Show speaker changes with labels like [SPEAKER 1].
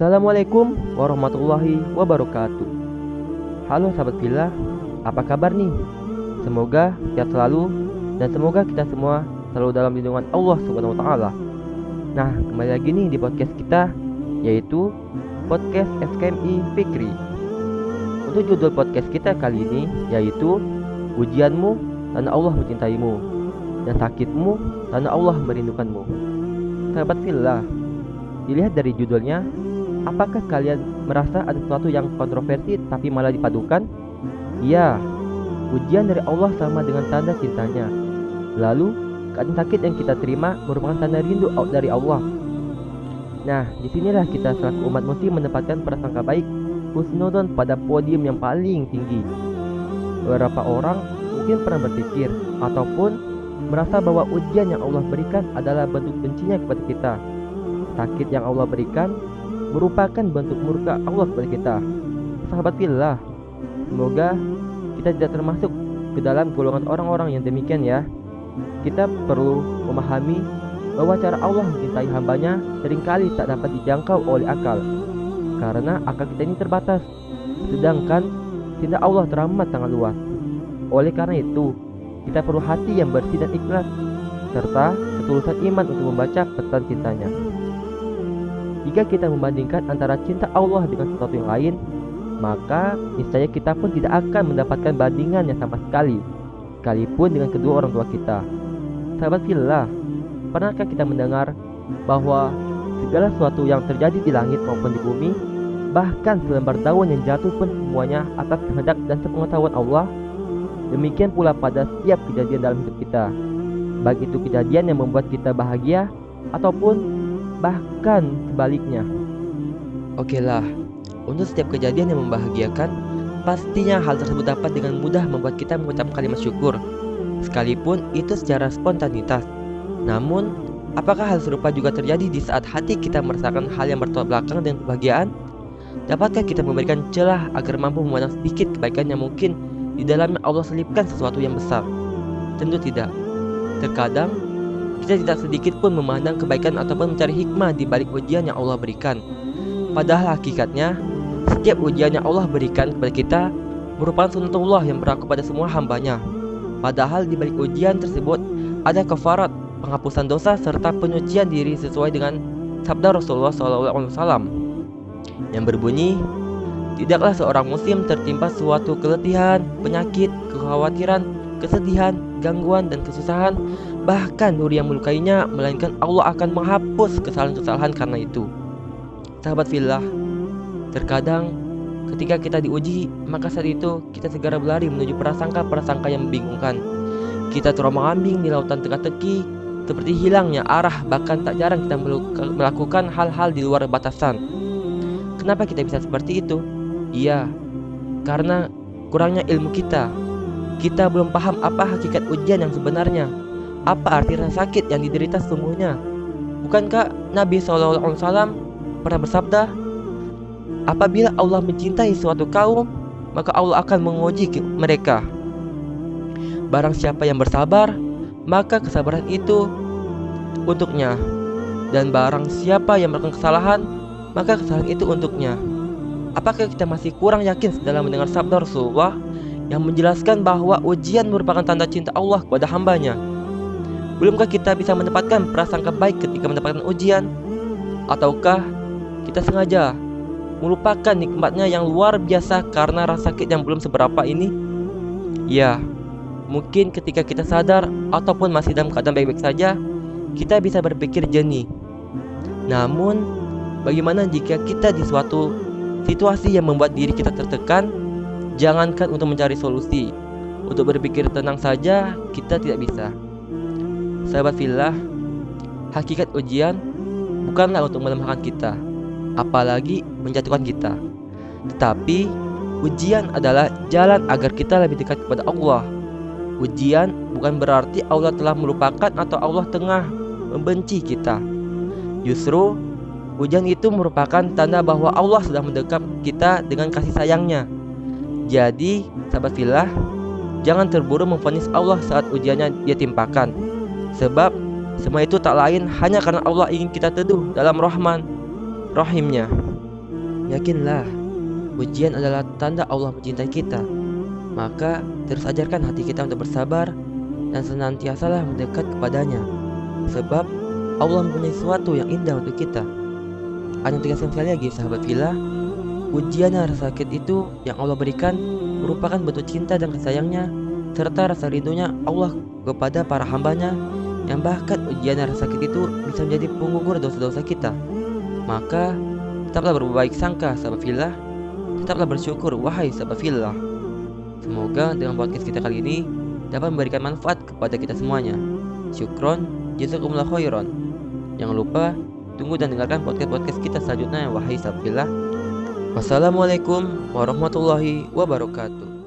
[SPEAKER 1] Assalamualaikum warahmatullahi wabarakatuh Halo sahabat Villa, apa kabar nih? Semoga sehat selalu dan semoga kita semua selalu dalam lindungan Allah Subhanahu wa taala. Nah, kembali lagi nih di podcast kita yaitu podcast SKMI Fikri. Untuk judul podcast kita kali ini yaitu ujianmu tanda Allah mencintaimu dan sakitmu tanda Allah merindukanmu. Sahabat Villa, dilihat dari judulnya, apakah kalian merasa ada sesuatu yang kontroversi tapi malah dipadukan? Iya, ujian dari Allah sama dengan tanda cintanya. Lalu, keadaan sakit yang kita terima merupakan tanda rindu dari Allah. Nah, di sinilah kita selaku umat muslim menempatkan prasangka baik husnudon pada podium yang paling tinggi. Beberapa orang mungkin pernah berpikir ataupun merasa bahwa ujian yang Allah berikan adalah bentuk bencinya kepada kita. Sakit yang Allah berikan merupakan bentuk murka Allah kepada kita. Sahabat fillah, semoga kita tidak termasuk ke dalam golongan orang-orang yang demikian ya. Kita perlu memahami bahwa cara Allah mencintai hambanya sering kali tak dapat dijangkau oleh akal karena akal kita ini terbatas sedangkan cinta Allah teramat sangat luas oleh karena itu kita perlu hati yang bersih dan ikhlas serta ketulusan iman untuk membaca pesan cintanya jika kita membandingkan antara cinta Allah dengan sesuatu yang lain maka niscaya kita pun tidak akan mendapatkan bandingan yang sama sekali sekalipun dengan kedua orang tua kita. Sahabat fillah pernahkah kita mendengar bahwa segala sesuatu yang terjadi di langit maupun di bumi bahkan selembar daun yang jatuh pun semuanya atas kehendak dan sepengetahuan Allah? Demikian pula pada setiap kejadian dalam hidup kita baik itu kejadian yang membuat kita bahagia ataupun bahkan sebaliknya oke lah untuk setiap kejadian yang membahagiakan pastinya hal tersebut dapat dengan mudah membuat kita mengucapkan kalimat syukur sekalipun itu secara spontanitas namun, apakah hal serupa juga terjadi di saat hati kita merasakan hal yang bertolak belakang dengan kebahagiaan? Dapatkah kita memberikan celah agar mampu memandang sedikit kebaikan yang mungkin di dalamnya Allah selipkan sesuatu yang besar? Tentu tidak. Terkadang, kita tidak sedikit pun memandang kebaikan ataupun mencari hikmah di balik ujian yang Allah berikan. Padahal hakikatnya, setiap ujian yang Allah berikan kepada kita merupakan sunnatullah yang berlaku pada semua hambanya. Padahal di balik ujian tersebut ada kafarat penghapusan dosa serta penyucian diri sesuai dengan sabda Rasulullah SAW yang berbunyi Tidaklah seorang muslim tertimpa suatu keletihan, penyakit, kekhawatiran, kesedihan, gangguan, dan kesusahan Bahkan duri yang melukainya Melainkan Allah akan menghapus kesalahan-kesalahan karena itu Sahabat fillah Terkadang ketika kita diuji Maka saat itu kita segera berlari menuju prasangka-prasangka yang membingungkan Kita terombang-ambing di lautan teka-teki seperti hilangnya arah bahkan tak jarang kita melakukan hal-hal di luar batasan. Kenapa kita bisa seperti itu? Iya, karena kurangnya ilmu kita. Kita belum paham apa hakikat ujian yang sebenarnya. Apa arti rasa sakit yang diderita sesungguhnya? Bukankah Nabi SAW pernah bersabda, Apabila Allah mencintai suatu kaum, maka Allah akan menguji mereka. Barang siapa yang bersabar, maka kesabaran itu untuknya. Dan barang siapa yang melakukan kesalahan, maka kesalahan itu untuknya. Apakah kita masih kurang yakin dalam mendengar sabda Rasulullah yang menjelaskan bahwa ujian merupakan tanda cinta Allah kepada hambanya? Belumkah kita bisa mendapatkan prasangka baik ketika mendapatkan ujian? Ataukah kita sengaja melupakan nikmatnya yang luar biasa karena rasa sakit yang belum seberapa ini? Ya, mungkin ketika kita sadar ataupun masih dalam keadaan baik-baik saja, kita bisa berpikir jernih. Namun, bagaimana jika kita di suatu situasi yang membuat diri kita tertekan? Jangankan untuk mencari solusi, untuk berpikir tenang saja kita tidak bisa. Sahabat filah, hakikat ujian bukanlah untuk melemahkan kita, apalagi menjatuhkan kita. Tetapi ujian adalah jalan agar kita lebih dekat kepada Allah. Ujian bukan berarti Allah telah melupakan atau Allah tengah membenci kita. Justru hujan itu merupakan tanda bahwa Allah sudah mendekat kita dengan kasih sayangnya. Jadi, sahabat filah, jangan terburu memfonis Allah saat ujiannya dia timpakan. Sebab semua itu tak lain hanya karena Allah ingin kita teduh dalam rahman rahimnya. Yakinlah, ujian adalah tanda Allah mencintai kita. Maka terus ajarkan hati kita untuk bersabar dan senantiasalah mendekat kepadanya. Sebab Allah mempunyai sesuatu yang indah untuk kita. Ada tegaskan sekali lagi sahabat villa, ujian dan rasa sakit itu yang Allah berikan merupakan bentuk cinta dan kasih sayangnya serta rasa rindunya Allah kepada para hambanya yang bahkan ujian dan rasa sakit itu bisa menjadi pengukur dosa-dosa kita. Maka tetaplah berbaik sangka sahabat villa, tetaplah bersyukur wahai sahabat villa. Semoga dengan podcast kita kali ini dapat memberikan manfaat kepada kita semuanya. Syukron, jazakumullah khairan. Jangan lupa tunggu dan dengarkan podcast-podcast kita selanjutnya wahai sahabat villa. Wassalamualaikum warahmatullahi wabarakatuh.